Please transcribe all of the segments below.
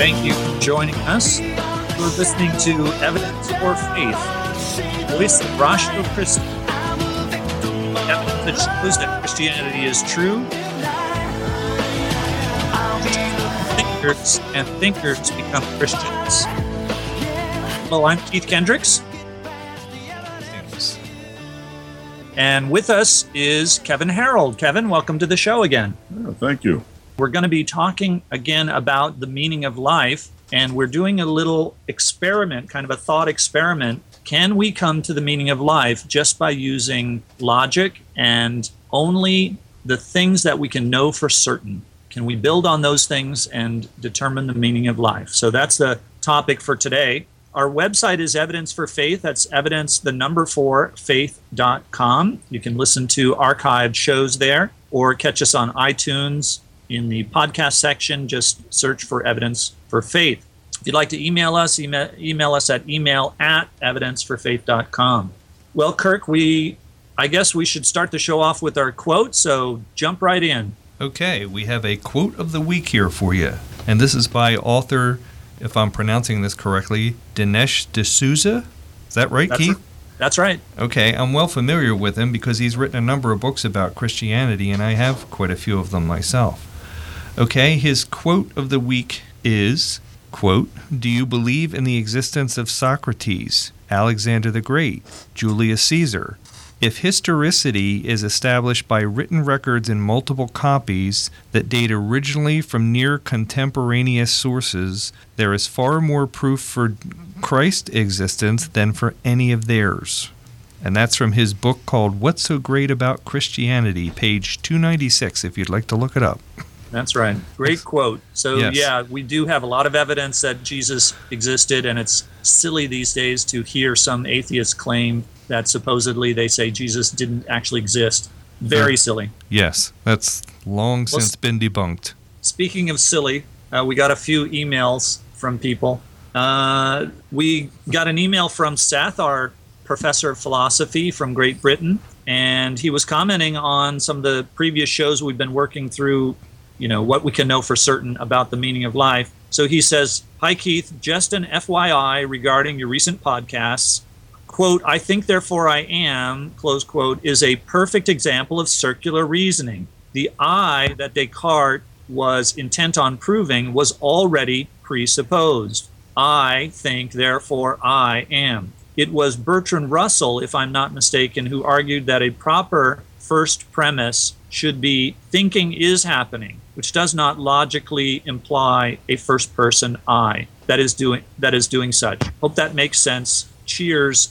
Thank you for joining us. We're listening to Evidence for Faith, voice of Christi. Evidence that shows that Christianity is true. Thinkers and thinkers become Christians. Hello, I'm Keith Kendricks. And with us is Kevin Harold. Kevin, welcome to the show again. Thank you. We're going to be talking again about the meaning of life, and we're doing a little experiment, kind of a thought experiment. Can we come to the meaning of life just by using logic and only the things that we can know for certain? Can we build on those things and determine the meaning of life? So that's the topic for today. Our website is Evidence for Faith. That's evidence, the number four, faith.com. You can listen to archived shows there or catch us on iTunes in the podcast section. Just search for Evidence for Faith. If you'd like to email us, email, email us at email at evidenceforfaith.com. Well, Kirk, we I guess we should start the show off with our quote, so jump right in. Okay, we have a quote of the week here for you. And this is by author, if I'm pronouncing this correctly, Dinesh D'Souza. Is that right, That's, Keith? that's right. Okay, I'm well familiar with him because he's written a number of books about Christianity, and I have quite a few of them myself. Okay, his quote of the week is quote, Do you believe in the existence of Socrates, Alexander the Great, Julius Caesar? If historicity is established by written records in multiple copies that date originally from near contemporaneous sources, there is far more proof for Christ's existence than for any of theirs. And that's from his book called What's So Great About Christianity, page 296, if you'd like to look it up. That's right. Great quote. So, Yes. yeah, we do have a lot of evidence that Jesus existed, and it's silly these days to hear some atheists claim that supposedly they say Jesus didn't actually exist. Very silly. Yes, that's long Well, since been debunked. Speaking of silly, uh, we got a few emails from people. Uh, we got an email from Seth, our professor of philosophy from Great Britain, and he was commenting on some of the previous shows we've been working through, you know, what we can know for certain about the meaning of life. So he says, Hi, Keith, just an FYI regarding your recent podcasts. Quote, I think therefore I am, close quote, is a perfect example of circular reasoning. The I that Descartes was intent on proving was already presupposed. I think, therefore I am. It was Bertrand Russell, if I'm not mistaken, who argued that a proper first premise should be thinking is happening, which does not logically imply a first person I that is doing that is doing such. Hope that makes sense. Cheers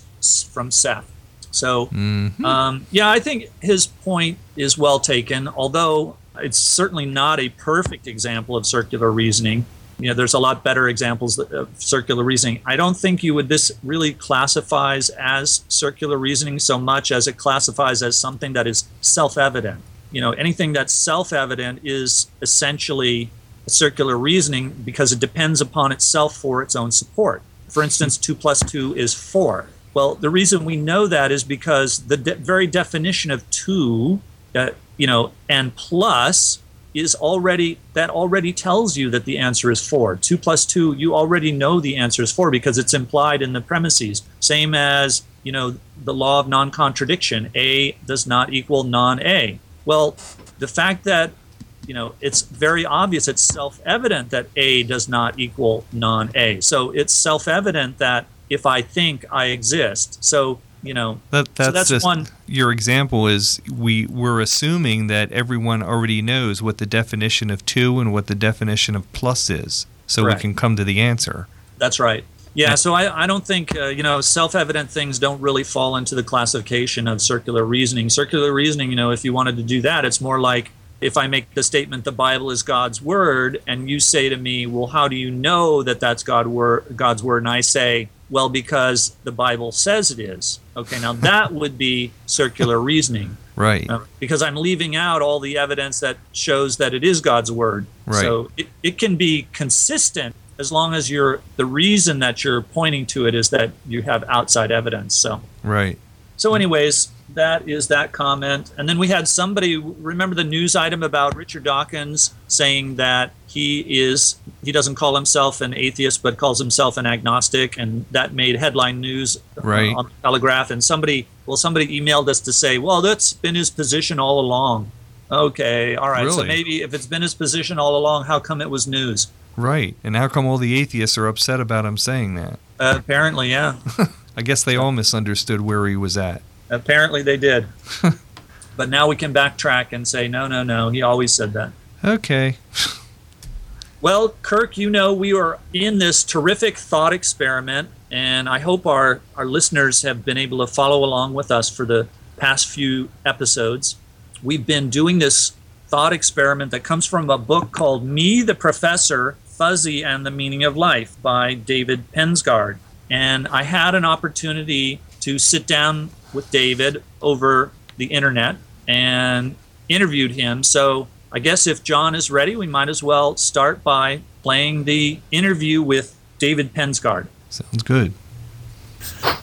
from Seth. So Mhm. um, yeah, I think his point is well taken, although it's certainly not a perfect example of circular reasoning. You know, there's a lot better examples of circular reasoning. I don't think you would this really classifies as circular reasoning so much as it classifies as something that is self-evident. You know, anything that's self-evident is essentially circular reasoning because it depends upon itself for its own support. For instance, two plus two is four. Well, the reason we know that is because the de- very definition of two, uh, you know, and plus is already that already tells you that the answer is four. Two plus two, you already know the answer is four because it's implied in the premises. Same as you know the law of non-contradiction: A does not equal non-A. Well, the fact that you know it's very obvious, it's self-evident that A does not equal non-A. So it's self-evident that if I think I exist, so you know That, that's, so that's just one. your example is we we're assuming that everyone already knows what the definition of two and what the definition of plus is, so Correct. we can come to the answer. That's right. Yeah, Yeah. so I, I don't think, uh, you know, self evident things don't really fall into the classification of circular reasoning. Circular reasoning, you know, if you wanted to do that, it's more like if I make the statement the Bible is God's word, and you say to me, "Well, how do you know that that's God word, God's word?" and I say, "Well, because the Bible says it is." Okay, now that would be circular reasoning Right. uh, because I'm leaving out all the evidence that shows that it is God's word. Right. So it, it can be consistent as long as you're the reason that you're pointing to it is that you have outside evidence. So Right. so anyways, that is that comment. And then we had somebody remember the news item about Richard Dawkins saying that he is he doesn't call himself an atheist but calls himself an agnostic and that made headline news uh, Right. on the telegraph and somebody well somebody emailed us to say well that's been his position all along okay all right so maybe if it's been his position all along how come it was news Right. And how come all the atheists are upset about him saying that? uh, apparently yeah I guess they all misunderstood where he was at. Apparently they did but now we can backtrack and say no no no he always said that Okay. Well, Kirk, you know, we are in this terrific thought experiment, and I hope our, our listeners have been able to follow along with us for the past few episodes. We've been doing this thought experiment that comes from a book called Me, the Professor Fuzzy and the Meaning of Life by David Pensgard. And I had an opportunity to sit down with David over the internet and interviewed him. So I guess if John is ready, we might as well start by playing the interview with David Pensgard. Sounds good.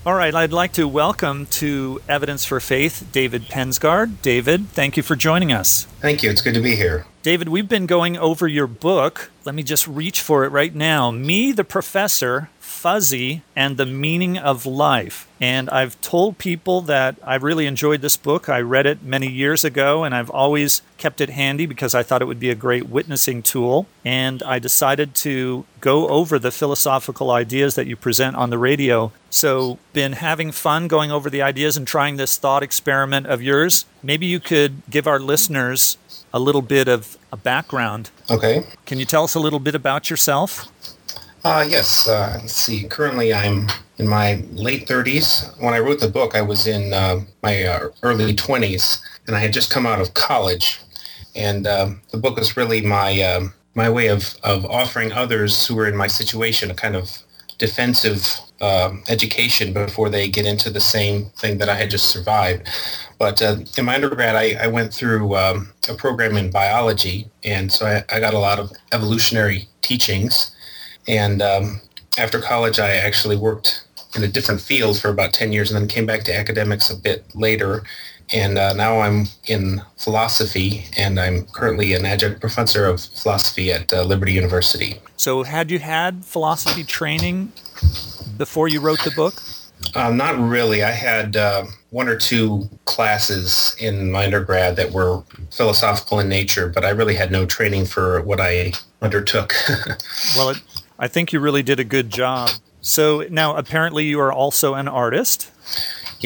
All right, I'd like to welcome to Evidence for Faith David Pensgard. David, thank you for joining us. Thank you. It's good to be here. David, we've been going over your book. Let me just reach for it right now. Me, the Professor, Fuzzy, and the Meaning of Life. And I've told people that I really enjoyed this book. I read it many years ago, and I've always kept it handy because I thought it would be a great witnessing tool. And I decided to go over the philosophical ideas that you present on the radio. So, been having fun going over the ideas and trying this thought experiment of yours. Maybe you could give our listeners a little bit of a background. Okay. Can you tell us a little bit about yourself? Uh, yes. Uh, let's see. Currently, I'm in my late 30s. When I wrote the book, I was in uh, my uh, early 20s, and I had just come out of college. And um the book is really my um my way of, of offering others who are in my situation a kind of defensive um education before they get into the same thing that I had just survived. But uh, in my undergrad, I, I went through um, a program in biology, and so I, I got a lot of evolutionary teachings. And um, after college, I actually worked in a different field for about 10 years and then came back to academics a bit later. And uh, now I'm in philosophy, and I'm currently an adjunct professor of philosophy at uh, Liberty University. So, had you had philosophy training before you wrote the book? Um, not really. I had uh, one or two classes in my undergrad that were philosophical in nature, but I really had no training for what I undertook. Well, it, I think you really did a good job. So, now apparently you are also an artist.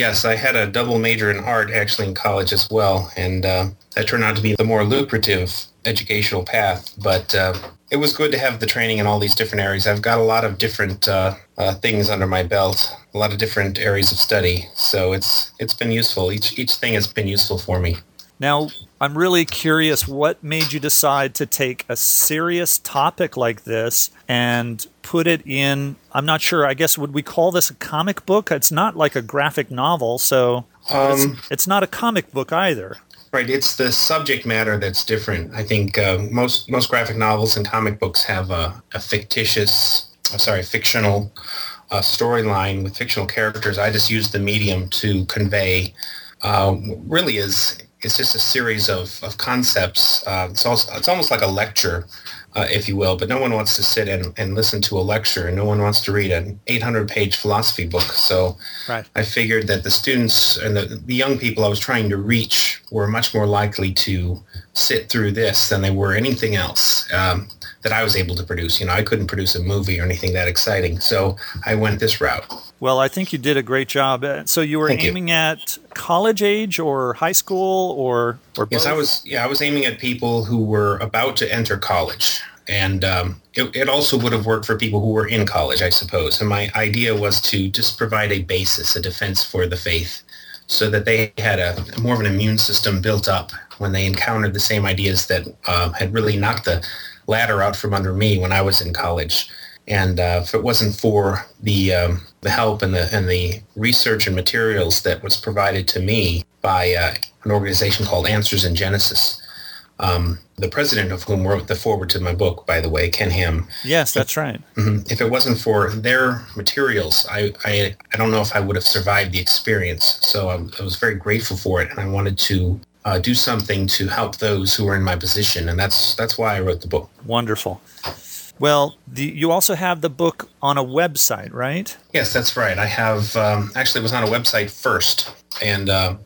Yes, I had a double major in art actually in college as well, and uh, that turned out to be the more lucrative educational path. But uh, it was good to have the training in all these different areas. I've got a lot of different uh, uh, things under my belt, a lot of different areas of study. So it's it's been useful. Each each thing has been useful for me. Now, I'm really curious what made you decide to take a serious topic like this and put it in, I'm not sure, I guess, would we call this a comic book? It's not like a graphic novel, so Um, it's, it's not a comic book either. Right, it's the subject matter that's different. I think uh, most most graphic novels and comic books have a, a fictitious, uh, sorry, fictional uh, storyline with fictional characters. I just use the medium to convey. Uh, really, is it's just a series of, of concepts. Uh, it's also, it's almost like a lecture, uh, if you will. But no one wants to sit and, and listen to a lecture, and no one wants to read an 800-page philosophy book. So Right. I figured that the students and the, the young people I was trying to reach were much more likely to sit through this than they were anything else um, that I was able to produce. You know, I couldn't produce a movie or anything that exciting, so I went this route. Well, I think you did a great job. Uh, So you were Thank you. aiming at college age or high school or or Yes, I was. Yeah, I was aiming at people who were about to enter college, and um, it, it also would have worked for people who were in college, I suppose. And my idea was to just provide a basis, a defense for the faith, so that they had a more of an immune system built up when they encountered the same ideas that uh, had really knocked the ladder out from under me when I was in college. And uh, if it wasn't for the um, the help and the and the research and materials that was provided to me by uh, an organization called Answers in Genesis, um, the president of whom wrote the foreword to my book, by the way, Ken Ham, Yes, that's right. Mhm. If it wasn't for their materials, I, I, I don't know if I would have survived the experience. So I, I was very grateful for it, and I wanted to uh, do something to help those who are in my position, and that's that's why I wrote the book. Wonderful. Well, the, you also have the book on a website, right? Yes, that's right. I have um, actually it was on a website first, and uh,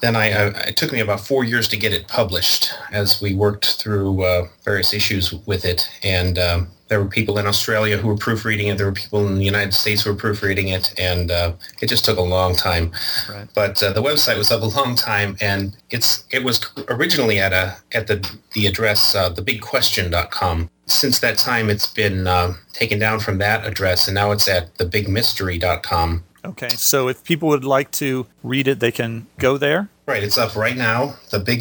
then I, I it took me about four years to get it published as we worked through uh, various issues with it, and um, there were people in Australia who were proofreading it. There were people in the United States who were proofreading it, and uh, it just took a long time. Right. But uh, the website was up a long time, and it's it was originally at a at the the address uh, thebigquestion.com. Since that time, it's been uh, taken down from that address, and now it's at thebigmystery.com. Okay. So if people would like to read it, they can go there. Right, it's up right now, the big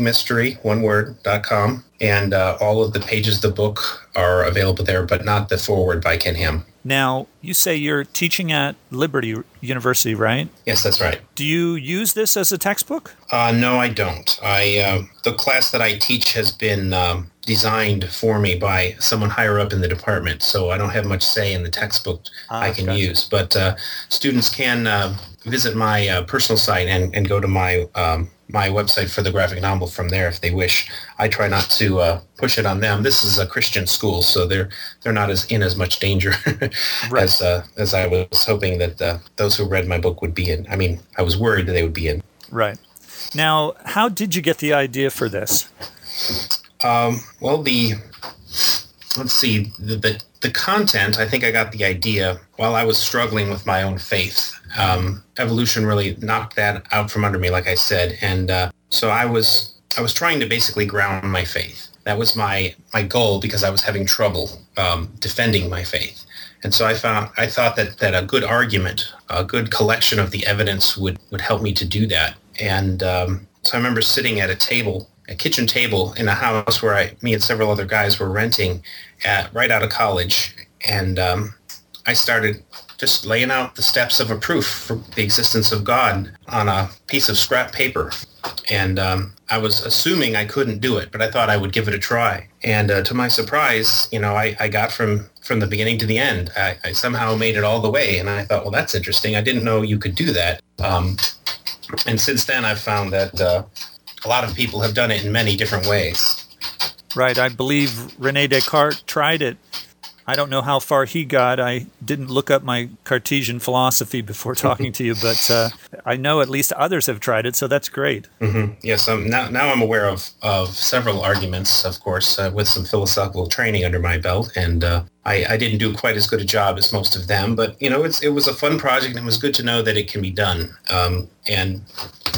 one word, dot com. And uh, all of the pages of the book are available there, but not the foreword by Ken Ham. Now, you say you're teaching at Liberty University, right? Yes, that's right. Do you use this as a textbook? Uh, no, I don't. I uh, the class that I teach has been um, designed for me by someone higher up in the department, so I don't have much say in the textbook Ah, I can gotcha. use. But uh, students can uh, visit my uh, personal site and, and go to my um, my website for the graphic novel from there if they wish. I try not to uh, push it on them. This is a Christian school, so they're they're not as in as much danger Right. as uh, as I was hoping that uh, those who read my book would be in. I mean, I was worried that they would be in. Right. Now, how did you get the idea for this? Um, well, the let's see the, the the content. I think I got the idea while I was struggling with my own faith. Um, evolution really knocked that out from under me, like I said, and uh, so I was I was trying to basically ground my faith. That was my my goal because I was having trouble um, defending my faith. And so I found I thought that, that a good argument, a good collection of the evidence would, would help me to do that. And um, so I remember sitting at a table, a kitchen table in a house where I, me and several other guys were renting at right out of college, and um, I started just laying out the steps of a proof for the existence of God on a piece of scrap paper. And um, I was assuming I couldn't do it, but I thought I would give it a try. And uh, to my surprise, you know, I, I got from from the beginning to the end. I, I somehow made it all the way, and I thought, well, that's interesting. I didn't know you could do that. Um, and since then, I've found that uh, a lot of people have done it in many different ways. Right. I believe Rene Descartes tried it. I don't know how far he got. I didn't look up my Cartesian philosophy before talking to you, but uh, I know at least others have tried it, so that's great. hmm Yes, um, now now I'm aware of of several arguments, of course, uh, with some philosophical training under my belt, and uh, I, I didn't do quite as good a job as most of them. But you know, it's it was a fun project, and it was good to know that it can be done. Um, and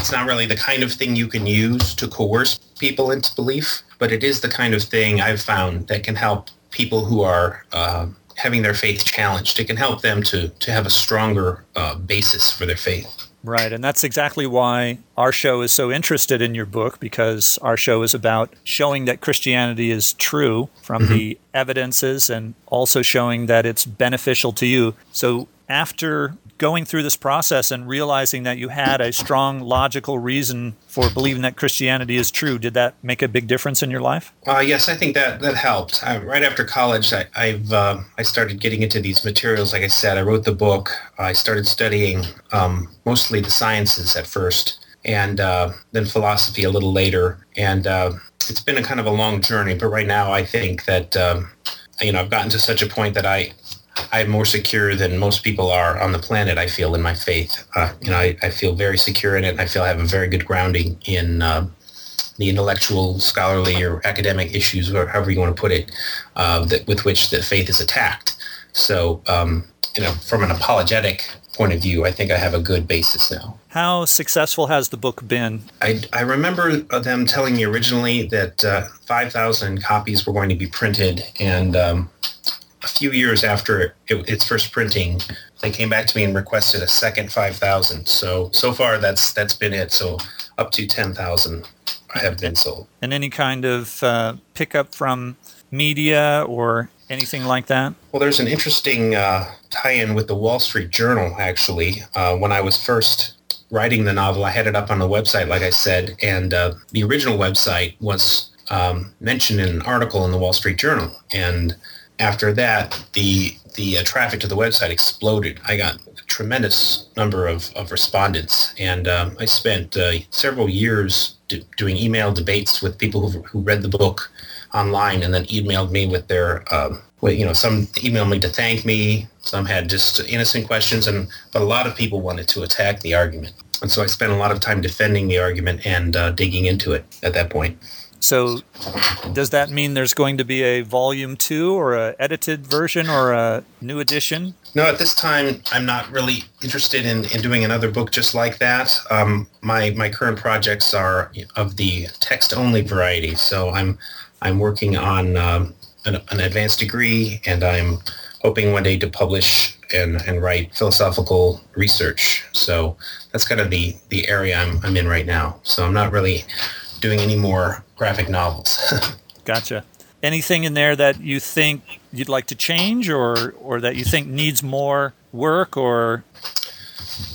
it's not really the kind of thing you can use to coerce people into belief, but it is the kind of thing I've found that can help people who are uh, having their faith challenged. It can help them to to have a stronger uh, basis for their faith. Right. And that's exactly why our show is so interested in your book, because our show is about showing that Christianity is true from the evidences and also showing that it's beneficial to you. So after going through this process and realizing that you had a strong logical reason for believing that Christianity is true, did that make a big difference in your life? Uh, yes, I think that that helped. Uh, right after college, I, I've uh, I started getting into these materials. Like I said, I wrote the book. I started studying um, mostly the sciences at first, and uh, then philosophy a little later. And uh, it's been a kind of a long journey. But right now, I think that um, you know I've gotten to such a point that I I'm more secure than most people are on the planet. I feel in my faith. Uh, you know, I, I feel very secure in it. I feel I have a very good grounding in uh, the intellectual, scholarly, or academic issues, or however you want to put it, uh, that with which the faith is attacked. So, um, you know, from an apologetic point of view, I think I have a good basis now. How successful has the book been? I, I remember them telling me originally that uh, 5,000 copies were going to be printed, and um, a few years after it, its first printing, they came back to me and requested a second 5,000. So so far that's that's been it. So up to 10,000 have been sold. And any kind of uh, pickup from media or anything like that? Well, there's an interesting uh, tie-in with the Wall Street Journal. Actually, uh, when I was first writing the novel, I had it up on the website, like I said, and uh, the original website was um, mentioned in an article in the Wall Street Journal. And after that, the the uh, traffic to the website exploded. I got a tremendous number of, of respondents, and um, I spent uh, several years d- doing email debates with people who, who read the book online and then emailed me with their, um, well, you know, some emailed me to thank me, some had just innocent questions, and but a lot of people wanted to attack the argument. And so I spent a lot of time defending the argument and uh, digging into it at that point. So, does that mean there's going to be a volume two or a edited version or a new edition? No, at this time, I'm not really interested in, in doing another book just like that. Um, my my current projects are of the text only variety, so I'm I'm working on um, an, an advanced degree, and I'm hoping one day to publish and, and write philosophical research. So that's kind of the the area I'm I'm in right now. So I'm not really doing any more graphic novels. Gotcha. Anything in there that you think you'd like to change or, or that you think needs more work or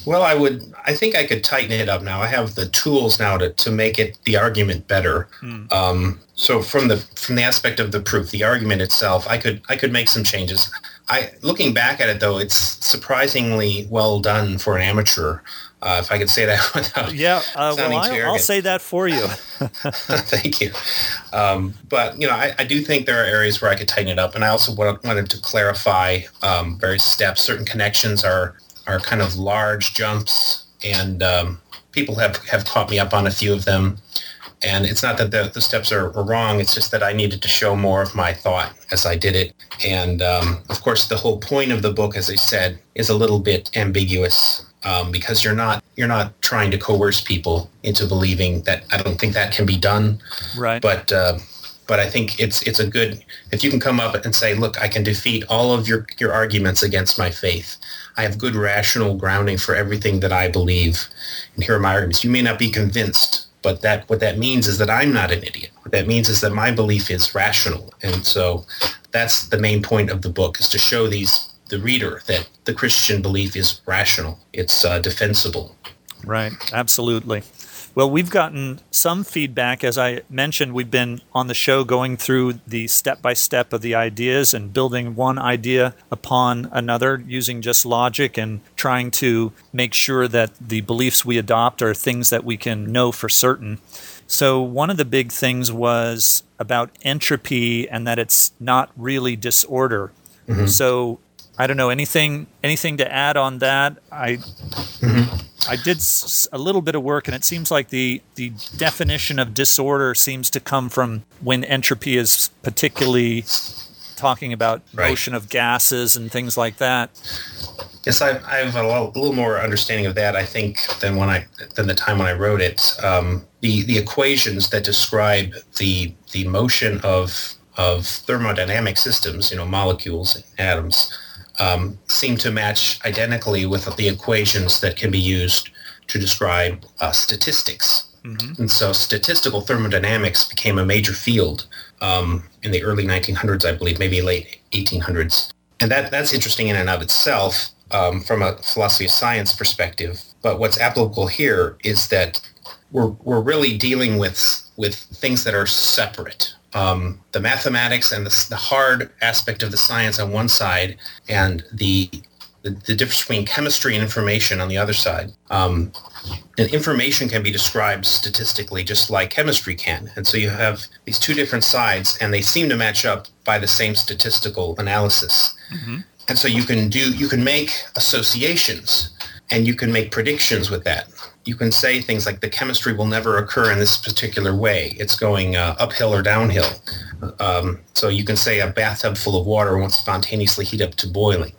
Well, I would. I think I could tighten it up now. I have the tools now to, to make it the argument better. Um, so from the from the aspect of the proof, the argument itself, I could I could make some changes. I looking back at it though, it's surprisingly well done for an amateur. Uh, if I could say that without yeah uh, well sounding too I, I'll say that for you Thank you. Um, but you know, I, I do think there are areas where I could tighten it up, and I also wanted to clarify um, various steps. Certain connections are are kind of large jumps, and um, people have have caught me up on a few of them. And it's not that the, the steps are, are wrong. It's just that I needed to show more of my thought as I did it. And um, of course, the whole point of the book, as I said, is a little bit ambiguous um, because you're not you're not trying to coerce people into believing that. I don't think that can be done right but uh, but I think it's it's a good if you can come up and say, look, I can defeat all of your your arguments against my faith. I have good rational grounding for everything that I believe, and here are my arguments. You may not be convinced, but that what that means is that I'm not an idiot. What that means is that my belief is rational, and so that's the main point of the book is to show these the reader that the Christian belief is rational. It's uh, defensible. Right, absolutely. Well, we've gotten some feedback. As I mentioned, we've been on the show going through the step by step of the ideas and building one idea upon another using just logic and trying to make sure that the beliefs we adopt are things that we can know for certain. So, one of the big things was about entropy and that it's not really disorder. Mm-hmm. So, I don't know anything anything to add on that. I I did s- a little bit of work, and it seems like the the definition of disorder seems to come from when entropy is particularly talking about Right. motion of gases and things like that. Yes, I, I have a little, a little more understanding of that, I think, than when I than the time when I wrote it. Um, the the equations that describe the the motion of of thermodynamic systems, you know, molecules, and atoms, um, seem to match identically with the equations that can be used to describe uh, statistics. And so statistical thermodynamics became a major field um, in the early 1900s, I believe, maybe late 1800s. And that, that's interesting in and of itself um, from a philosophy of science perspective. But what's applicable here is that we're, we're really dealing with, with things that are separate. Um, the mathematics and the, the hard aspect of the science on one side and the, the, the difference between chemistry and information on the other side. Um, and information can be described statistically just like chemistry can. And so you have these two different sides and they seem to match up by the same statistical analysis. And so you can do you can make associations and you can make predictions with that. You can say things like the chemistry will never occur in this particular way. It's going uh, uphill or downhill. Um, so you can say a bathtub full of water won't spontaneously heat up to boiling.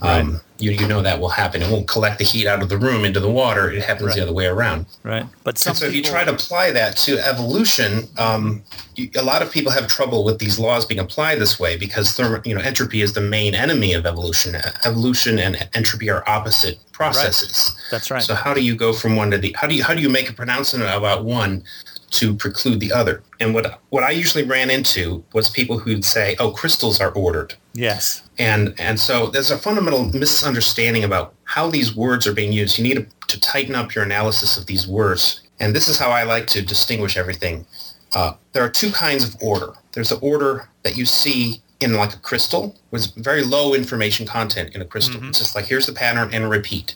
Um, you, you know that will happen. It won't collect the heat out of the room into the water. It happens the other way around. Right. But some And so if you try to apply that to evolution, um, you, a lot of people have trouble with these laws being applied this way because thermo, you know entropy is the main enemy of evolution. Evolution and entropy are opposite processes. That's right. So how do you go from one to the how do you how do you make a pronouncement about one to preclude the other. And what what I usually ran into was people who'd say, "Oh, crystals are ordered." Yes. And and so there's a fundamental misunderstanding about how these words are being used. You need to, to tighten up your analysis of these words. And this is how I like to distinguish everything. Uh, there are two kinds of order. There's the order that you see in like a crystal with very low information content in a crystal. It's just like here's the pattern and repeat.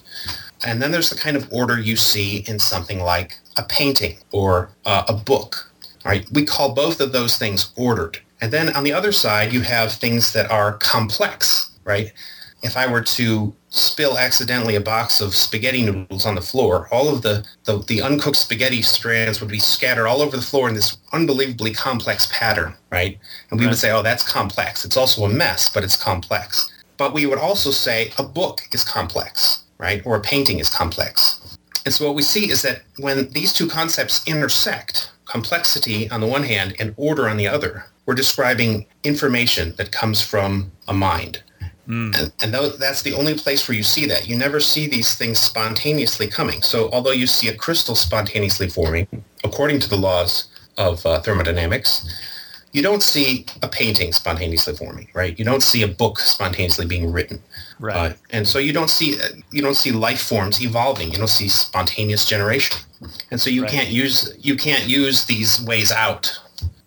And then there's the kind of order you see in something like a painting or uh, a book. Right, we call both of those things ordered. And then on the other side, you have things that are complex, right? If I were to spill accidentally a box of spaghetti noodles on the floor, all of the, the, the uncooked spaghetti strands would be scattered all over the floor in this unbelievably complex pattern, right? And we Right. would say, oh, that's complex. It's also a mess, but it's complex. But we would also say a book is complex, right? Or a painting is complex. And so what we see is that when these two concepts intersect, complexity on the one hand and order on the other, we're describing information that comes from a mind. And, and tho- that's the only place where you see that. You never see these things spontaneously coming. So although you see a crystal spontaneously forming, according to the laws of uh, thermodynamics, you don't see a painting spontaneously forming, right? You don't see a book spontaneously being written. Right. Uh, and so you don't see you don't see life forms evolving. You don't see spontaneous generation. And so you Right. can't use you can't use these ways out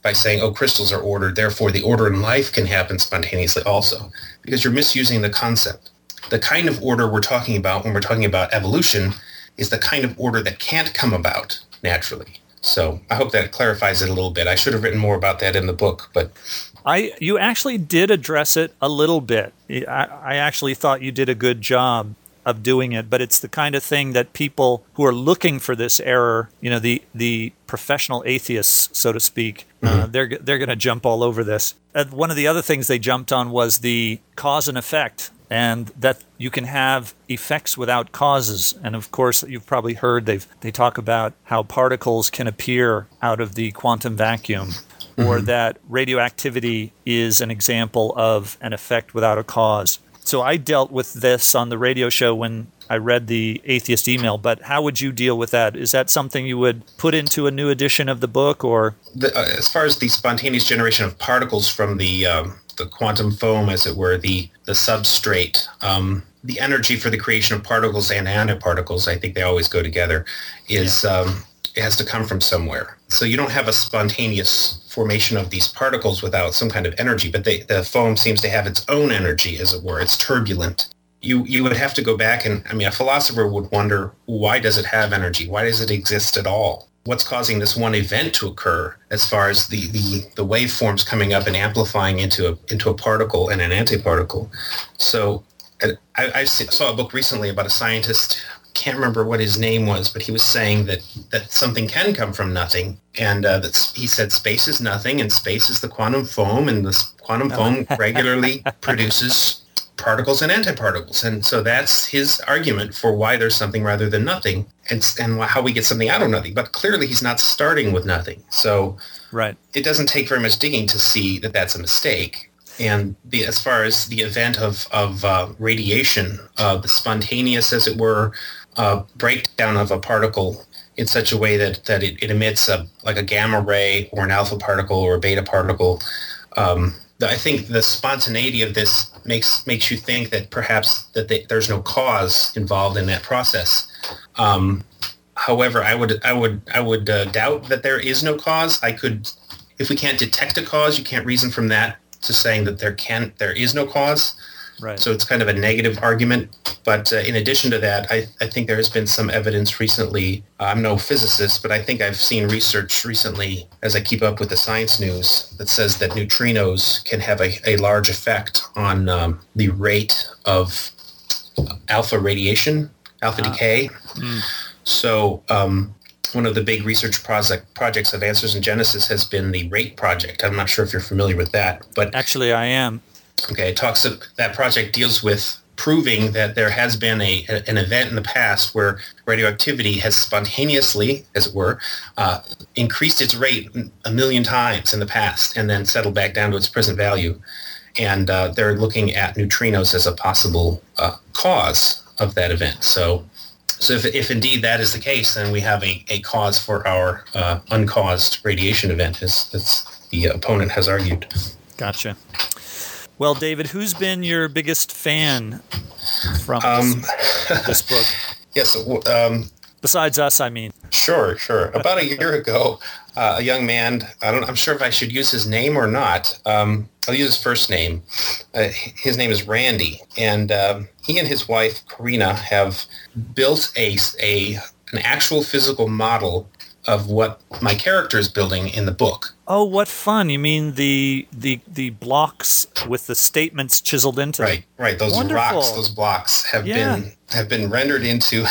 by saying, oh, crystals are ordered, therefore the order in life can happen spontaneously also, because you're misusing the concept. The kind of order we're talking about when we're talking about evolution is the kind of order that can't come about naturally. So I hope that clarifies it a little bit. I should have written more about that in the book, but I you actually did address it a little bit. I, I actually thought you did a good job of doing it, but it's the kind of thing that people who are looking for this error, you know, the the professional atheists, so to speak, uh, they're they're going to jump all over this. Uh, one of the other things they jumped on was the cause and effect, and that you can have effects without causes. And of course, you've probably heard they they talk about how particles can appear out of the quantum vacuum or that radioactivity is an example of an effect without a cause. So I dealt with this on the radio show when I read the atheist email, but how would you deal with that? Is that something you would put into a new edition of the book or the, uh, as far as the spontaneous generation of particles from the um, the quantum foam, as it were, the the substrate, um, the energy for the creation of particles and antiparticles, I think they always go together, is um, it has to come from somewhere. So you don't have a spontaneous formation of these particles without some kind of energy, but they, the foam seems to have its own energy, as it were. It's turbulent. You you would have to go back and I mean, a philosopher would wonder why does it have energy? Why does it exist at all? what's causing this one event to occur as far as the, the, the waveforms coming up and amplifying into a, into a particle and an antiparticle. So I, I saw a book recently about a scientist, can't remember what his name was, but he was saying that, that something can come from nothing. And uh, that's, he said space is nothing and space is the quantum foam and the quantum foam regularly produces particles and antiparticles. And so that's his argument for why there's something rather than nothing and, and how we get something out of nothing. But clearly he's not starting with nothing. So right? it doesn't take very much digging to see that that's a mistake. And the, as far as the event of, of uh, radiation, uh, the spontaneous, as it were, uh, breakdown of a particle in such a way that, that it, it emits a, like a gamma ray or an alpha particle or a beta particle, um, I think the spontaneity of this makes makes you think that perhaps that they, there's no cause involved in that process. Um, however, I would I would I would uh, doubt that there is no cause. I could, if we can't detect a cause, you can't reason from that to saying that there can there is no cause. Right. So it's kind of a negative argument. But uh, in addition to that, I, I think there has been some evidence recently. Uh, I'm no physicist, but I think I've seen research recently as I keep up with the science news that says that neutrinos can have a, a large effect on um, the rate of alpha radiation, alpha decay. So um, one of the big research project projects of Answers in Genesis has been the RATE project. I'm not sure if you're familiar with that, but Actually, I am. Okay, it talks that project deals with proving that there has been a an event in the past where radioactivity has spontaneously, as it were, uh, increased its rate a million times in the past and then settled back down to its present value. And uh, they're looking at neutrinos as a possible uh, cause of that event. So So if, if indeed that is the case, then we have a, a cause for our uh, uncaused radiation event, as, as the opponent has argued. Gotcha. Well, David, who's been your biggest fan from Um, this, this book? yes, um, Besides us, I mean. Sure, sure. About a year ago, uh, a young man, I don't, I'm sure if I should use his name or not. Um, I'll use his first name. Uh, his name is Randy, and um, he and his wife Karina have built a, a an actual physical model of what my character is building in the book. Oh, what fun! You mean the the the blocks with the statements chiseled into Right, right. Those Wonderful. rocks, those blocks have Yeah. been have been rendered into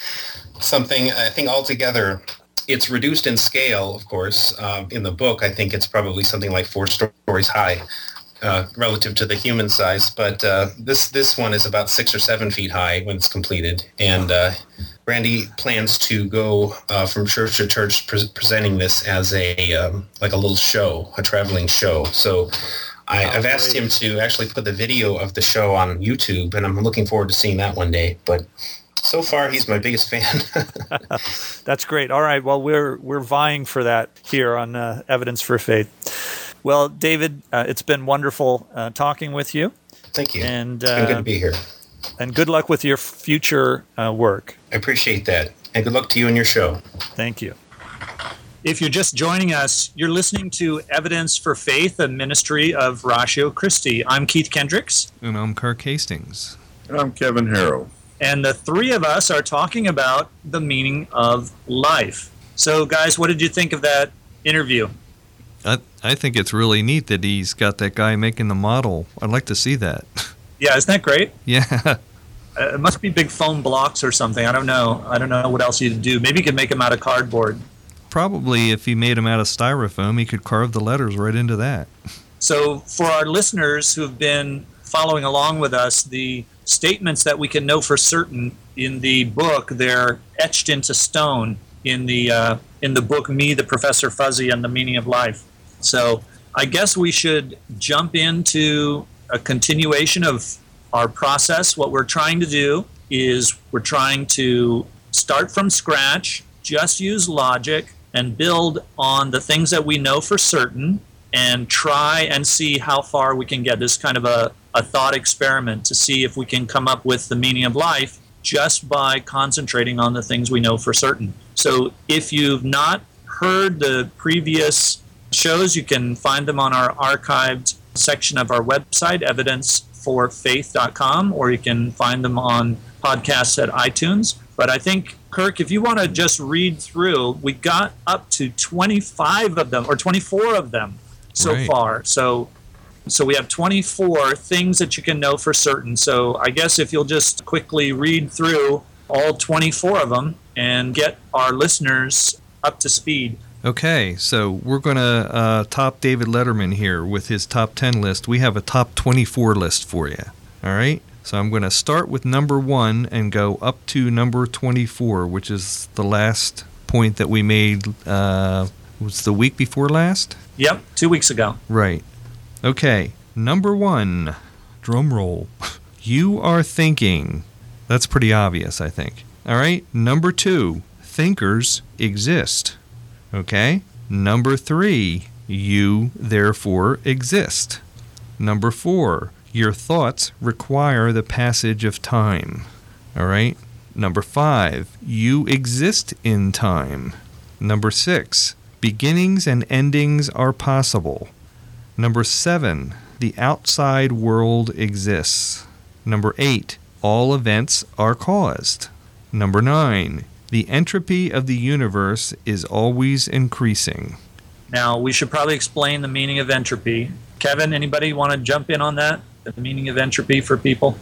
something. I think altogether, it's reduced in scale. Of course, um, in the book, I think it's probably something like four stories high. Uh, relative to the human size, but uh, this this one is about six or seven feet high when it's completed. And uh, Randy plans to go uh, from church to church pre- presenting this as a um, like a little show, a traveling show. So I, I've asked him to actually put the video of the show on YouTube, and I'm looking forward to seeing that one day. But so far, he's my biggest fan. That's great. All right. Well, we're we're vying for that here on uh, Evidence for Faith. Well, David, uh, it's been wonderful uh, talking with you, Thank you. And, it's been good uh, to be here. and good luck with your future uh, work. I appreciate that, and good luck to you and your show. Thank you. If you're just joining us, you're listening to Evidence for Faith, a ministry of Ratio Christi. I'm Keith Kendricks, And I'm Kirk Hastings. And I'm Kevin Harrow. and the three of us are talking about the meaning of life. So, guys, what did you think of that interview? I, think it's really neat that he's got that guy making the model. I'd like to see that. Yeah, isn't that great? yeah. Uh, it must be big foam blocks or something. I don't know. I don't know what else you would do. Maybe you could make them out of cardboard. Probably if he made him out of styrofoam, he could carve the letters right into that. So, for our listeners who have been following along with us, the statements that we can know for certain in the book they're etched into stone in the uh, in the book "Me, the Professor Fuzzy, and the Meaning of Life." So, I guess we should jump into a continuation of our process. What we're trying to do is we're trying to start from scratch, just use logic, and build on the things that we know for certain and try and see how far we can get. This kind of a, a thought experiment to see if we can come up with the meaning of life just by concentrating on the things we know for certain. So if you've not heard the previous shows, you can find them on our archived section of our website, evidenceforfaith.com, or you can find them on podcasts at iTunes. But I think, Kirk, if you want to just read through, we got up to 25 of them or 24 of them so Right. far. So so we have 24 things that you can know for certain. So I guess if you'll just quickly read through all 24 of them and get our listeners up to speed. Okay, so we're going to uh, top David Letterman here with his top 10 list. We have a top 24 list for you. All right? So I'm going to start with number one and go up to number 24, which is the last point that we made. Uh, was the week before last? Yep, two weeks ago. Right. Okay, number one, drum roll. You are thinking. That's pretty obvious, I think. All right, number two, thinkers exist. Okay, number three, you therefore exist. Number four, your thoughts require the passage of time. All right, number five, you exist in time. Number six, beginnings and endings are possible. Number seven, the outside world exists. Number eight, all events are caused. Number nine, the entropy of the universe is always increasing. Now, we should probably explain the meaning of entropy. Kevin, anybody want to jump in on that? The meaning of entropy for people?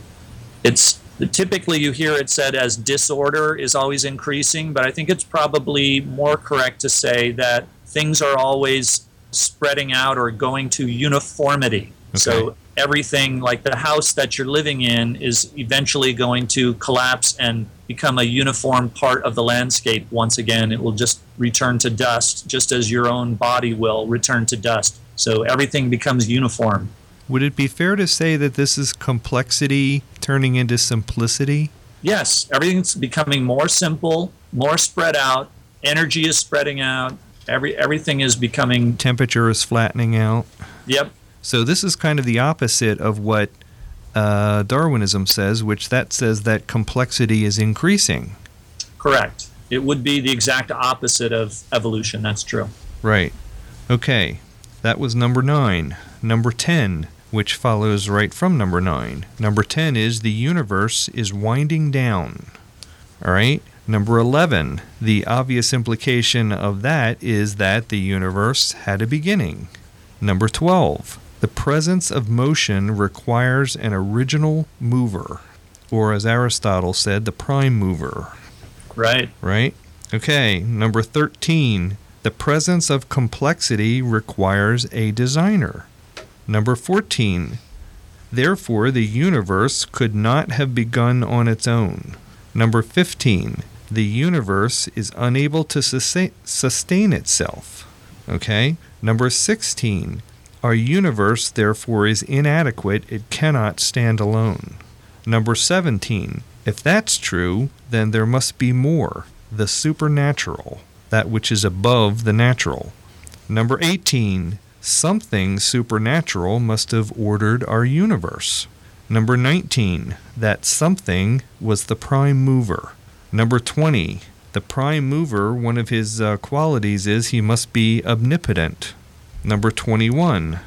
It's typically you hear it said as disorder is always increasing, but I think it's probably more correct to say that things are always spreading out or going to uniformity. So everything like the house that you're living in is eventually going to collapse and become a uniform part of the landscape once again. It will just return to dust, just as your own body will return to dust. So everything becomes uniform. Would it be fair to say that this is complexity turning into simplicity? Yes, everything's becoming more simple, more spread out. Energy is spreading out. Every everything is becoming. Temperature is flattening out. Yep. So this is kind of the opposite of what uh, Darwinism says, which that says that complexity is increasing. Correct. It would be the exact opposite of evolution. That's true. Right. Okay. That was number nine. Number 10, which follows right from number nine. Number 10 is the universe is winding down. All right. Number 11, the obvious implication of that is that the universe had a beginning. Number 12, the presence of motion requires an original mover, or as Aristotle said, the prime mover Right. right? Okay, number 13. The presence of complexity requires a designer. Number 14. Therefore, the universe could not have begun on its own. Number 15. The universe is unable to sustain, sustain itself. Okay? Number 16. Our universe, therefore, is inadequate. It cannot stand alone. Number 17. If that's true, then there must be more, the supernatural, that which is above the natural. Number 18. Something supernatural must have ordered our universe. Number 19. That something was the prime mover. Number 20. The prime mover, one of his uh, qualities is he must be omnipotent. Number 21.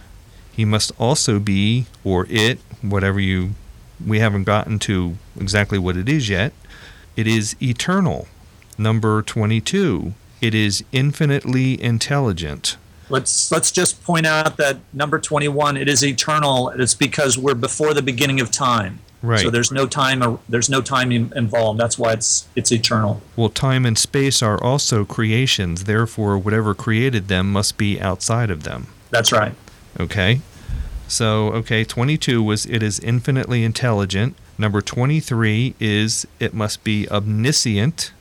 He must also be, or it, whatever you we haven't gotten to exactly what it is yet. It is eternal. Number 22. It is infinitely intelligent. Let's let's just point out that number 21 it is eternal. It's because we're before the beginning of time. Right. So there's no time there's no time involved. That's why it's it's eternal. Well, time and space are also creations, therefore, whatever created them must be outside of them. That's right. Okay? So, okay, 22 was it is infinitely intelligent. Number 23 is it must be omniscient.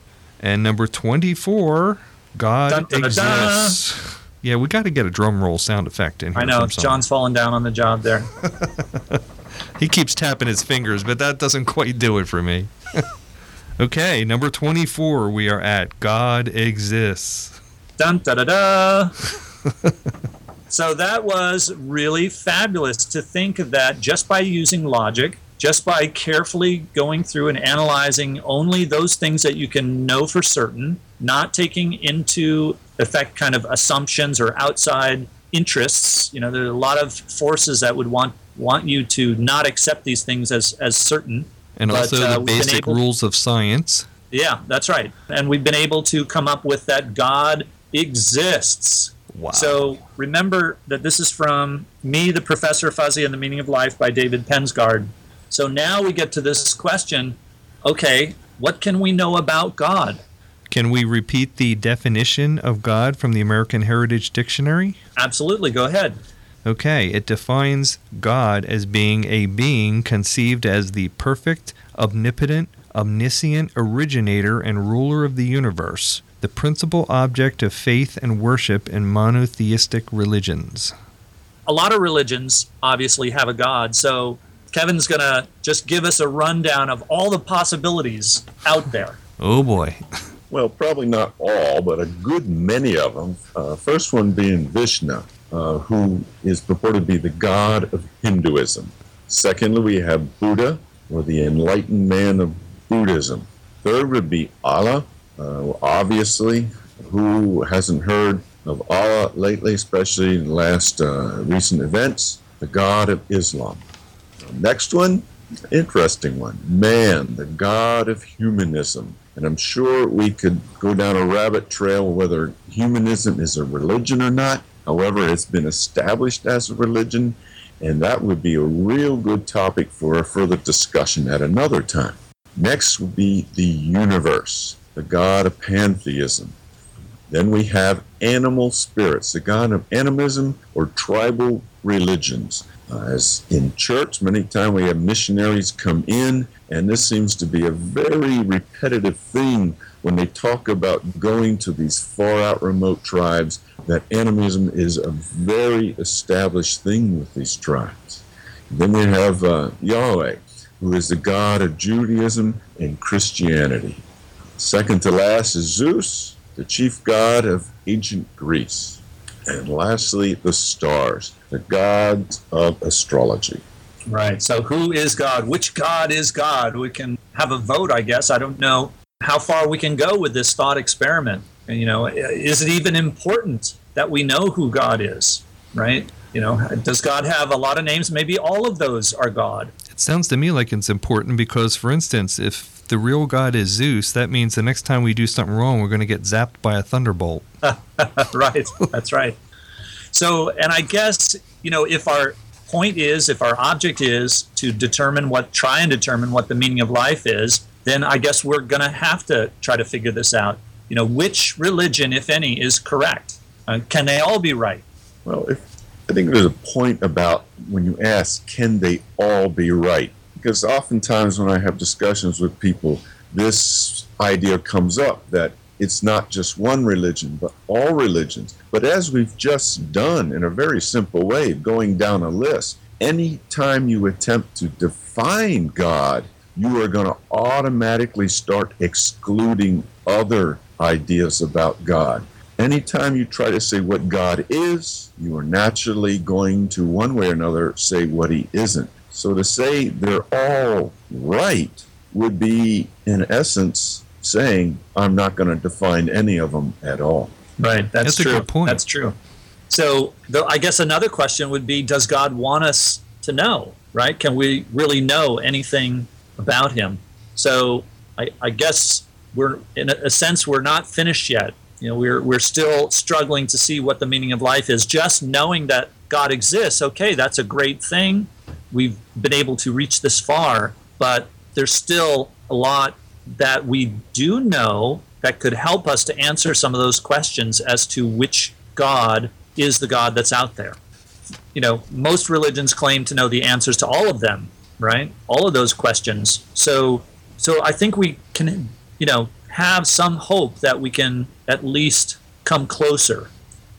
And number 24, God Dun, dun, dun, dun. exists. Yeah, we got to get a drum roll sound effect in here. I know. John's falling down on the job there. He keeps tapping his fingers, but that doesn't quite do it for me. okay, number 24, we are at God exists. Dun da da da. so that was really fabulous to think of that just by using logic, just by carefully going through and analyzing only those things that you can know for certain, not taking into effect kind of assumptions or outside interests. You know, there are a lot of forces that would want want you to not accept these things as as certain. And But, also uh, the we've basic able- rules of science. Yeah, that's right. And we've been able to come up with that God exists. Wow. So remember that this is from Me, the Professor Fuzzy and the Meaning of Life by David Pensgard. So now we get to this question okay, what can we know about God? Can we repeat the definition of God from the American Heritage Dictionary? Absolutely, go ahead. Okay, it defines God as being a being conceived as the perfect, omnipotent, omniscient originator and ruler of the universe, the principal object of faith and worship in monotheistic religions. A lot of religions obviously have a God. So Kevin's going to just give us a rundown of all the possibilities out there. Oh boy. Well, probably not all, but a good many of them. Uh, first one being Vishnu, uh, who is purported to be the god of Hinduism. Secondly, we have Buddha, or the enlightened man of Buddhism. Third would be Allah, uh, obviously. Who hasn't heard of Allah lately, especially in the last uh, recent events? The god of Islam. Next one, interesting one. Man, the god of humanism. And I'm sure we could go down a rabbit trail whether humanism is a religion or not. However, it's been established as a religion, and that would be a real good topic for a further discussion at another time. Next would be the universe, the god of pantheism. Then we have animal spirits, the god of animism or tribal religions. Uh, as in church, many times we have missionaries come in, and this seems to be a very repetitive thing when they talk about going to these far out remote tribes, that animism is a very established thing with these tribes. Then we have uh, Yahweh, who is the God of Judaism, and Christianity. Second to last is Zeus, the chief god of ancient Greece. And lastly, the stars, the gods of astrology. Right. So who is God? Which God is God? We can have a vote, I guess. I don't know how far we can go with this thought experiment. And, you know, is it even important that we know who God is? Right? You know, does God have a lot of names? Maybe all of those are God. It sounds to me like it's important because, for instance, if the real God is Zeus, that means the next time we do something wrong, we're going to get zapped by a thunderbolt. right. That's right. So, and I guess, you know, if our point is, if our object is to determine what, try and determine what the meaning of life is, then I guess we're going to have to try to figure this out. You know, which religion, if any, is correct? Uh, can they all be right? Well, if, I think there's a point about when you ask, can they all be right? Because oftentimes when I have discussions with people, this idea comes up that it's not just one religion, but all religions. But as we've just done in a very simple way, going down a list, anytime you attempt to define God, you are going to automatically start excluding other ideas about God. Anytime you try to say what God is, you are naturally going to, one way or another, say what He isn't. So to say they're all right would be, in essence, saying, I'm not going to define any of them at all. Right. That's, That's a true. good point. That's true. So the, I guess another question would be Does God want us to know? Right? Can we really know anything about Him? So I, I guess we're, in a, sense, we're not finished yet. You know, we're, we're still struggling to see what the meaning of life is. Just knowing that God exists, okay, that's a great thing. We've been able to reach this far, but there's still a lot that we do know that could help us to answer some of those questions as to which God is the God that's out there. You know, most religions claim to know the answers to all of them, right? All of those questions. So so I think we can, you know, have some hope that we can at least come closer.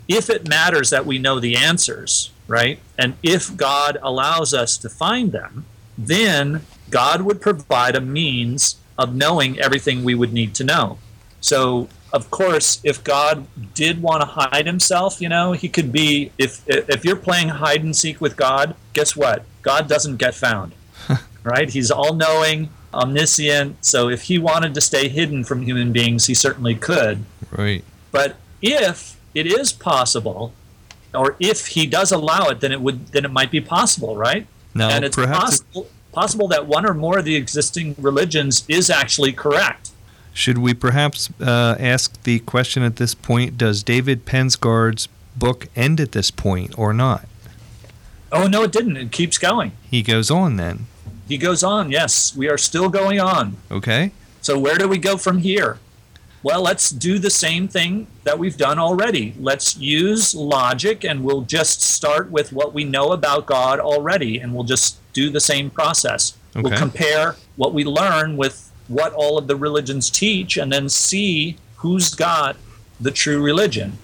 If it matters that we know the answers, right? And if God allows us to find them, then God would provide a means of knowing everything we would need to know. So, of course, if God did want to hide himself, you know, he could be if if you're playing hide and seek with God, guess what? God doesn't get found. right? He's all-knowing, omniscient, so if he wanted to stay hidden from human beings, he certainly could. Right. But if it is possible, or if he does allow it, then it would then it might be possible, right? Now, and it's possible possible that one or more of the existing religions is actually correct. should we perhaps uh, ask the question at this point? Does David Pensgard's book end at this point or not? Oh no, it didn't. It keeps going. He goes on then. He goes on. Yes, we are still going on. Okay. So where do we go from here? Well, let's do the same thing that we've done already. Let's use logic and we'll just start with what we know about God already and we'll just do the same process. We'll compare what we learn with what all of the religions teach and then see who's got the true religion.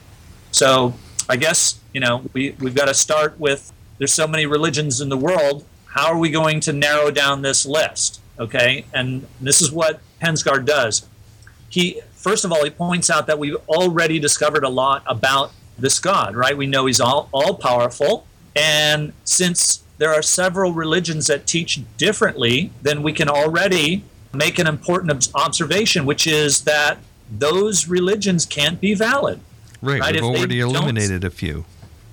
So I guess, you know, we, we've got to start with there's so many religions in the world. How are we going to narrow down this list? Okay. And this is what Pensgard does. He, first of all, he points out that we've already discovered a lot about this God, right? We know he's all, all powerful. And since there are several religions that teach differently, then we can already make an important observation, which is that those religions can't be valid. Right. Right, We've if already eliminated a few.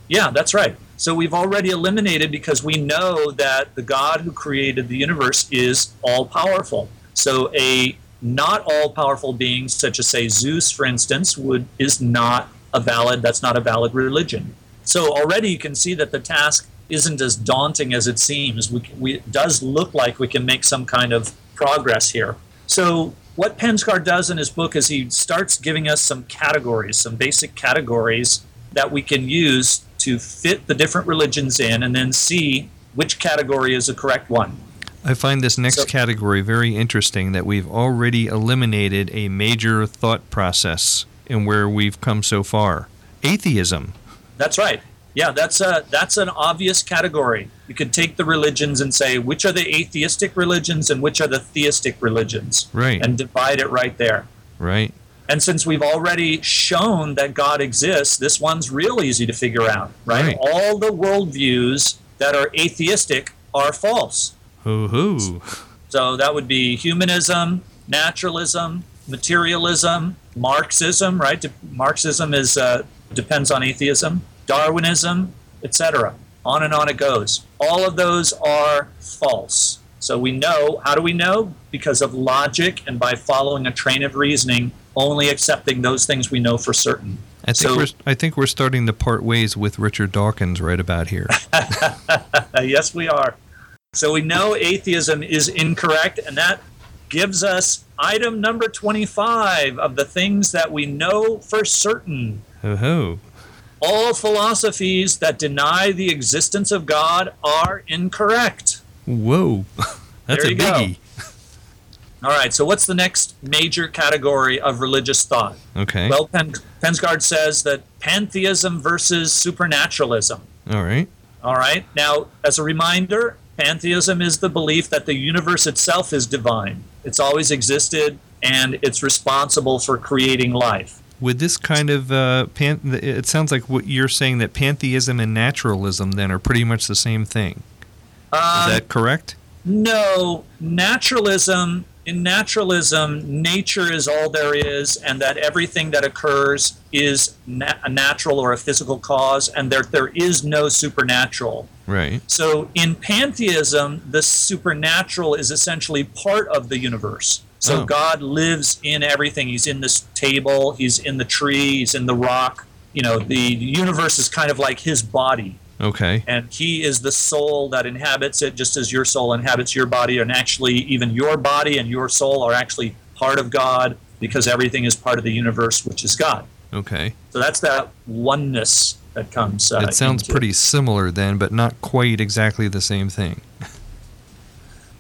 Yeah, that's right. So we've already eliminated because we know that the God who created the universe is all powerful. So a not all powerful being, such as say Zeus, for instance, would is not a valid. That's not a valid religion. So already you can see that the task isn't as daunting as it seems. We, we, it does look like we can make some kind of progress here. So what Pensgard does in his book is he starts giving us some categories, some basic categories that we can use to fit the different religions in and then see which category is the correct one. I find this next So- category very interesting that we've already eliminated a major thought process in where we've come so far. Atheism. That's right. Yeah, that's a that's an obvious category. You could take the religions and say which are the atheistic religions and which are the theistic religions, Right. and divide it right there. Right. And since we've already shown that God exists, this one's real easy to figure out, right? Right. All the worldviews that are atheistic are false. Hoo hoo. So that would be humanism, naturalism, materialism, Marxism, right? De- Marxism is uh, depends on atheism, Darwinism, etc. On and on it goes. All of those are false. So we know. How do we know? Because of logic and by following a train of reasoning, only accepting those things we know for certain. I think So- we're I think we're starting to part ways with Richard Dawkins right about here. Yes, we are. So we know atheism is incorrect, and that gives us item number 25 of the things that we know for certain. Ho. All philosophies that deny the existence of God are incorrect. Whoa. That's There a you go. All right, so what's the next major category of religious thought? Okay. Well, Pen- Pensgard says that pantheism versus supernaturalism. All right. All right. Now, as a reminder, pantheism is the belief that the universe itself is divine. It's always existed and it's responsible for creating life. Would this kind of uh, pan- it sounds like what you're saying that pantheism and naturalism then are pretty much the same thing. Is Um, that correct? no, naturalism, in naturalism, nature is all there is, and that everything that occurs is na- a natural or a physical cause, and there, there is no supernatural. Right. So in pantheism, the supernatural is essentially part of the universe. So Oh. God lives in everything. He's in this table, he's in the tree, he's in the rock. You know, the universe is kind of like his body, Okay. and he is the soul that inhabits it, just as your soul inhabits your body. And actually, even your body and your soul are actually part of God because everything is part of the universe, which is God. Okay. So that's that oneness that comes. Uh, it sounds pretty similar then, but not quite exactly the same thing.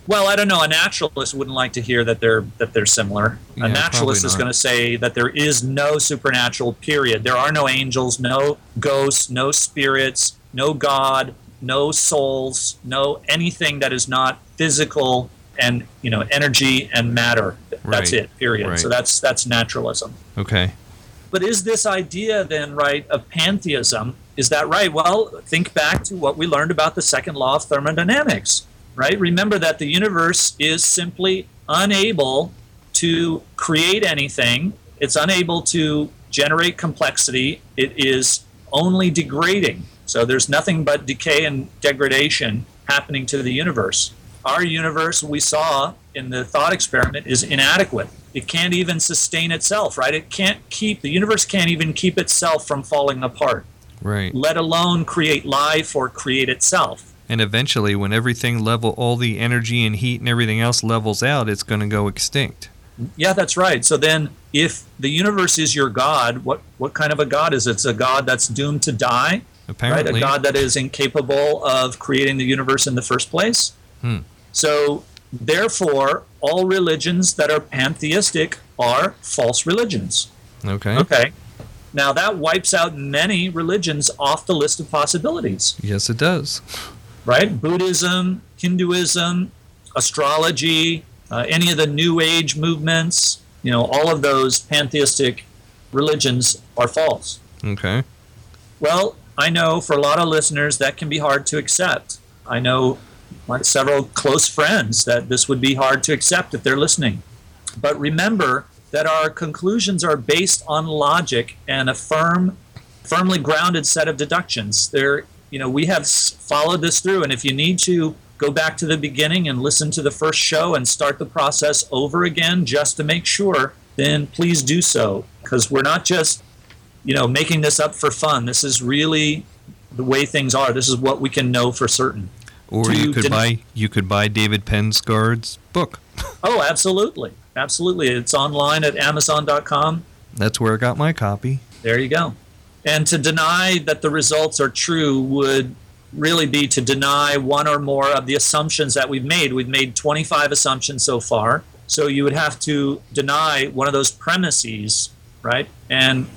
Well, I don't know. A naturalist wouldn't like to hear that they're that they're similar. Yeah, a naturalist is going to say that there is no supernatural. Period. There are no angels, no ghosts, no spirits, no God, no souls, no anything that is not physical and you know energy and matter. That's Right, it. Period. right. So that's that's naturalism. Okay. But is this idea then right of pantheism? Is that right? Well, think back to what we learned about the second law of thermodynamics, right? Remember that the universe is simply unable to create anything. It's unable to generate complexity. It is only degrading. So there's nothing but decay and degradation happening to the universe. Our universe, we saw in the thought experiment, is inadequate. It can't even sustain itself, right? It can't keep, the universe can't even keep itself from falling apart, Right. let alone create life or create itself. And eventually, when everything level, all the energy and heat and everything else levels out, it's going to go extinct. Yeah, that's right. So then, if the universe is your God, what, what kind of a God is it? It's a God that's doomed to die, right? Apparently. A God that is incapable of creating the universe in the first place. Hmm. So, therefore, all religions that are pantheistic are false religions. Okay. Okay. Now, that wipes out many religions off the list of possibilities, Yes, it does. right? Buddhism, Hinduism, astrology, uh, any of the New Age movements, you know, all of those pantheistic religions are false. Okay. Well, I know for a lot of listeners that can be hard to accept. I know several close friends that this would be hard to accept if they're listening. But remember that our conclusions are based on logic and a firm, firmly grounded set of deductions. There, you know, we have followed this through, and if you need to go back to the beginning and listen to the first show and start the process over again just to make sure, then please do so because we're not just you know, making this up for fun. This is really the way things are. This is what we can know for certain. Or To you could den- buy you could buy David Pensgard's book. Oh, absolutely. Absolutely. It's online at amazon.com. That's where I got my copy. There you go. And to deny that the results are true would really be to deny one or more of the assumptions that we've made. We've made 25 assumptions so far. So you would have to deny one of those premises, right? And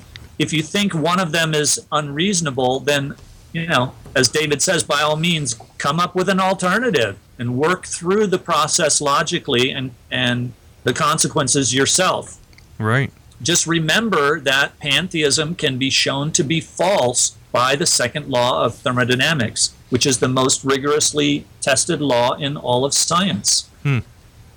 if you think one of them is unreasonable, then you know, as David says, by all means, come up with an alternative and work through the process logically and, and the consequences yourself. Right. Just remember that pantheism can be shown to be false by the second law of thermodynamics, which is the most rigorously tested law in all of science. Hmm.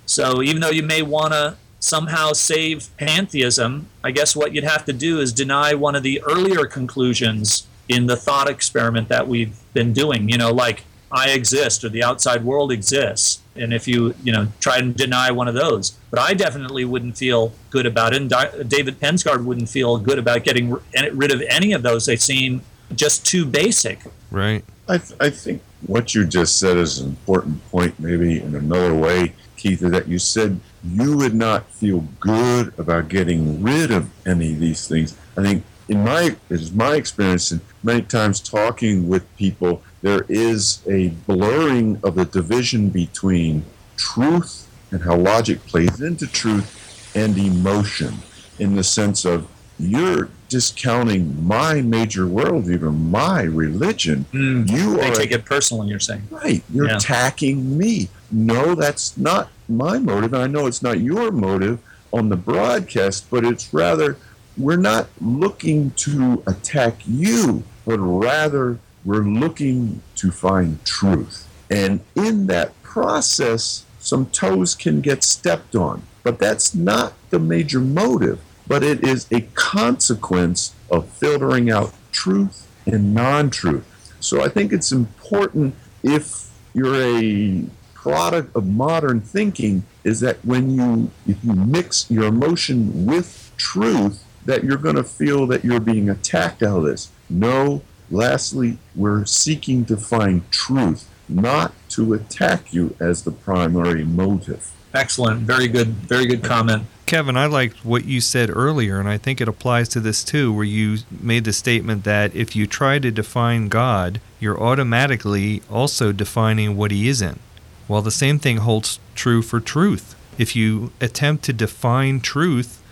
So even though you may want to somehow save pantheism, I guess what you'd have to do is deny one of the earlier conclusions in the thought experiment that we've been doing. You know, like I exist or the outside world exists. And if you, you know, try and deny one of those, but I definitely wouldn't feel good about it. And Di- David Pensgard wouldn't feel good about getting r- rid of any of those. They seem just too basic. Right. I, th- I think what you just said is an important point, maybe in another way, Keith, is that you said you would not feel good about getting rid of any of these things. I think in my it is my experience and many times talking with people, there is a blurring of the division between truth and how logic plays into truth and emotion in the sense of you're discounting my major worldview or my religion. Hmm. You They are take it personally, you're saying. Right. You're Yeah. attacking me. No, that's not my motive. And I know it's not your motive on the broadcast, but it's rather we're not looking to attack you, but rather we're looking to find truth. And in that process, some toes can get stepped on. But that's not the major motive, but it is a consequence of filtering out truth and non truth. So I think it's important if you're a product of modern thinking is that when you if you mix your emotion with truth that you're going to feel that you're being attacked out of this. No, lastly, we're seeking to find truth, not to attack you as the primary motive. Excellent. Very good. Very good comment. Kevin, I liked what you said earlier, and I think it applies to this too, where you made the statement that if you try to define God, you're automatically also defining what he isn't. Well, the same thing holds true for truth. If you attempt to define truth,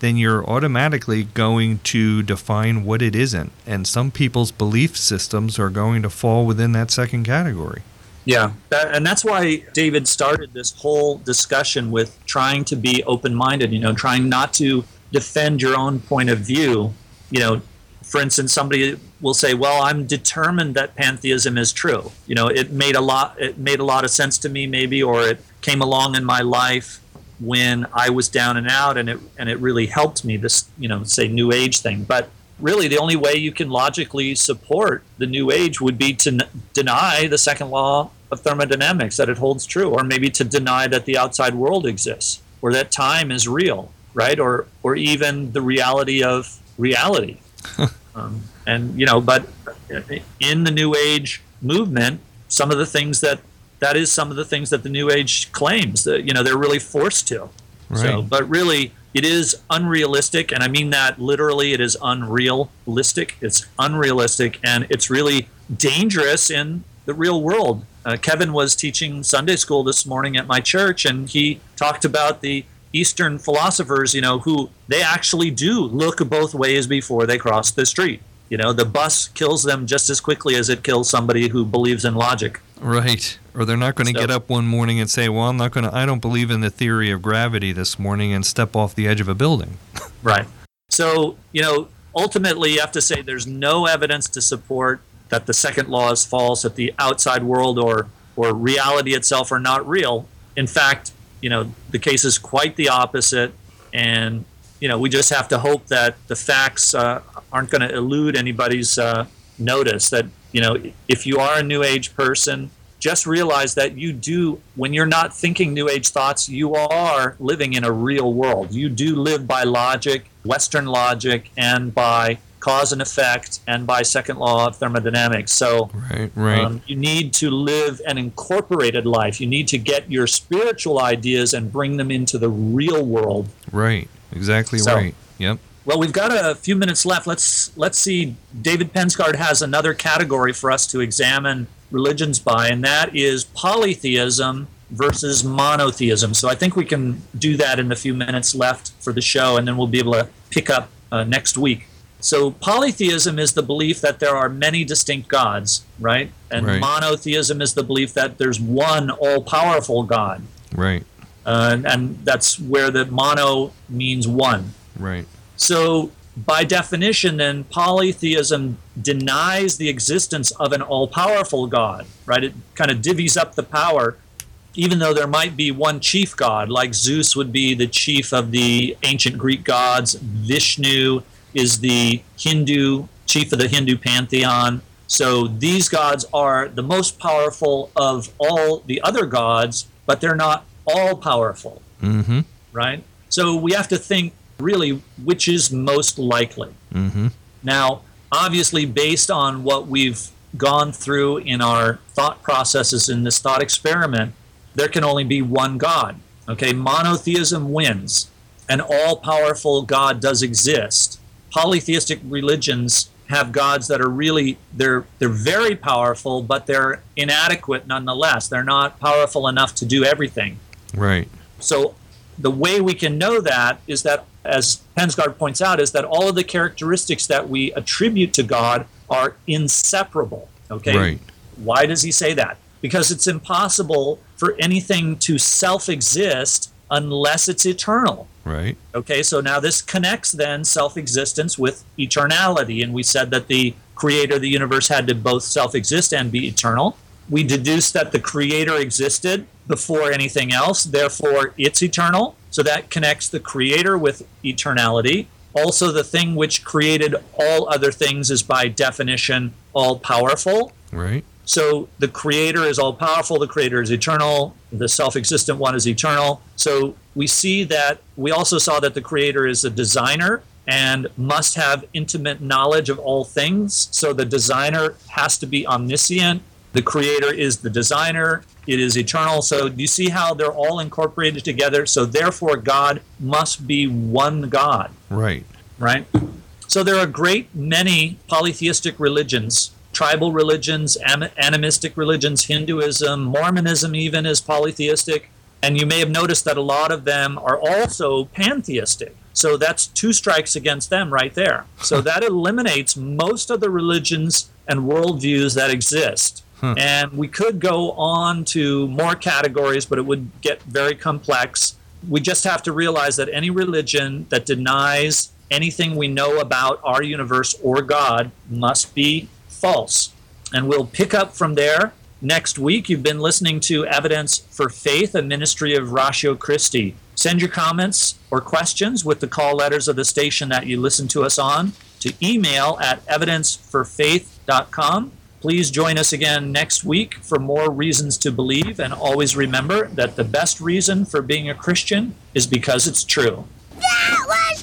then you're automatically going to define what it isn't. And some people's belief systems are going to fall within that second category. Yeah, that, and that's why David started this whole discussion with trying to be open-minded. You know, trying not to defend your own point of view. You know, for instance, somebody will say, "Well, I'm determined that pantheism is true." You know, it made a lot. It made a lot of sense to me, maybe, or it came along in my life when I was down and out, and it and it really helped me. This, you know, say New Age thing, but really the only way you can logically support the new age would be to n- deny the second law of thermodynamics that it holds true or maybe to deny that the outside world exists or that time is real right or or even the reality of reality um, and you know but in the new age movement some of the things that that is some of the things that the new age claims that you know they're really forced to. So Right. but really it is unrealistic and i mean that literally it is unrealistic. It's unrealistic and it's really dangerous in the real world. Uh, kevin was teaching sunday school this morning at my church and he talked about the eastern philosophers you know who they actually do look both ways before they cross the street you know the bus kills them just as quickly as it kills somebody who believes in logic Right. Or they're not going to So- get up one morning and say, "Well, I'm not going to I don't believe in the theory of gravity this morning" and step off the edge of a building. Right. So, you know, ultimately you have to say there's no evidence to support that the second law is false, that the outside world or or reality itself are not real. In fact, you know, the case is quite the opposite and you know, we just have to hope that the facts uh, aren't going to elude anybody's uh, notice that, you know, if you are a new age person, just realize that you do when you're not thinking new age thoughts you are living in a real world you do live by logic western logic and by cause and effect and by second law of thermodynamics so Right. Right. um, you need to live an incorporated life you need to get your spiritual ideas and bring them into the real world right. Exactly so- right. Yep. well, we've got a few minutes left. Let's let's see. David Pensgard has another category for us to examine religions by, and that is polytheism versus monotheism. So I think we can do that in the few minutes left for the show, and then we'll be able to pick up uh, next week. So polytheism is the belief that there are many distinct gods, right? And Right. monotheism is the belief that there's one all-powerful God, Right. Uh, and, and that's where the mono means one. Right. So, by definition, then polytheism denies the existence of an all powerful God, right? It kind of divvies up the power, even though there might be one chief God, like Zeus would be the chief of the ancient Greek gods, Vishnu is the Hindu chief of the Hindu pantheon. So, these gods are the most powerful of all the other gods, but they're not all powerful Mm-hmm. right? So we have to think really which is most likely. Mm-hmm. Now, obviously, based on what we've gone through in our thought processes in this thought experiment, there can only be one God. Okay, monotheism wins. An all powerful God does exist. Polytheistic religions have gods that are really they're they're very powerful but they're inadequate nonetheless they're not powerful enough to do everything Right. so the way we can know that is that, as Pensgard points out, is that all of the characteristics that we attribute to God are inseparable. Okay. Right. Why does he say that? Because it's impossible for anything to self-exist unless it's eternal. Right. Okay, so now this connects then self existence with eternality. And we said that the creator of the universe had to both self exist and be eternal. We deduced that the creator existed before anything else, therefore it's eternal. So that connects the creator with eternality. Also, the thing which created all other things is by definition all powerful. Right. So the creator is all powerful, the creator is eternal, the self existent one is eternal. So we see that we also saw that the creator is a designer and must have intimate knowledge of all things. So the designer has to be omniscient. The creator is the designer, it is eternal. So do you see how they're all incorporated together. So therefore, God must be one God Right. right? So there are a great many polytheistic religions, tribal religions, animistic religions, Hinduism, Mormonism even is polytheistic. And you may have noticed that a lot of them are also pantheistic. So that's two strikes against them right there. So that eliminates most of the religions and worldviews that exist. Hmm. And we could go on to more categories, but it would get very complex. We just have to realize that any religion that denies anything we know about our universe or God must be false. And we'll pick up from there next week. You've been listening to Evidence for Faith, a ministry of Ratio Christi. Send your comments or questions with the call letters of the station that you listen to us on to email at evidenceforfaith.com. Please join us again next week for more reasons to believe, and always remember that the best reason for being a Christian is because it's true. That was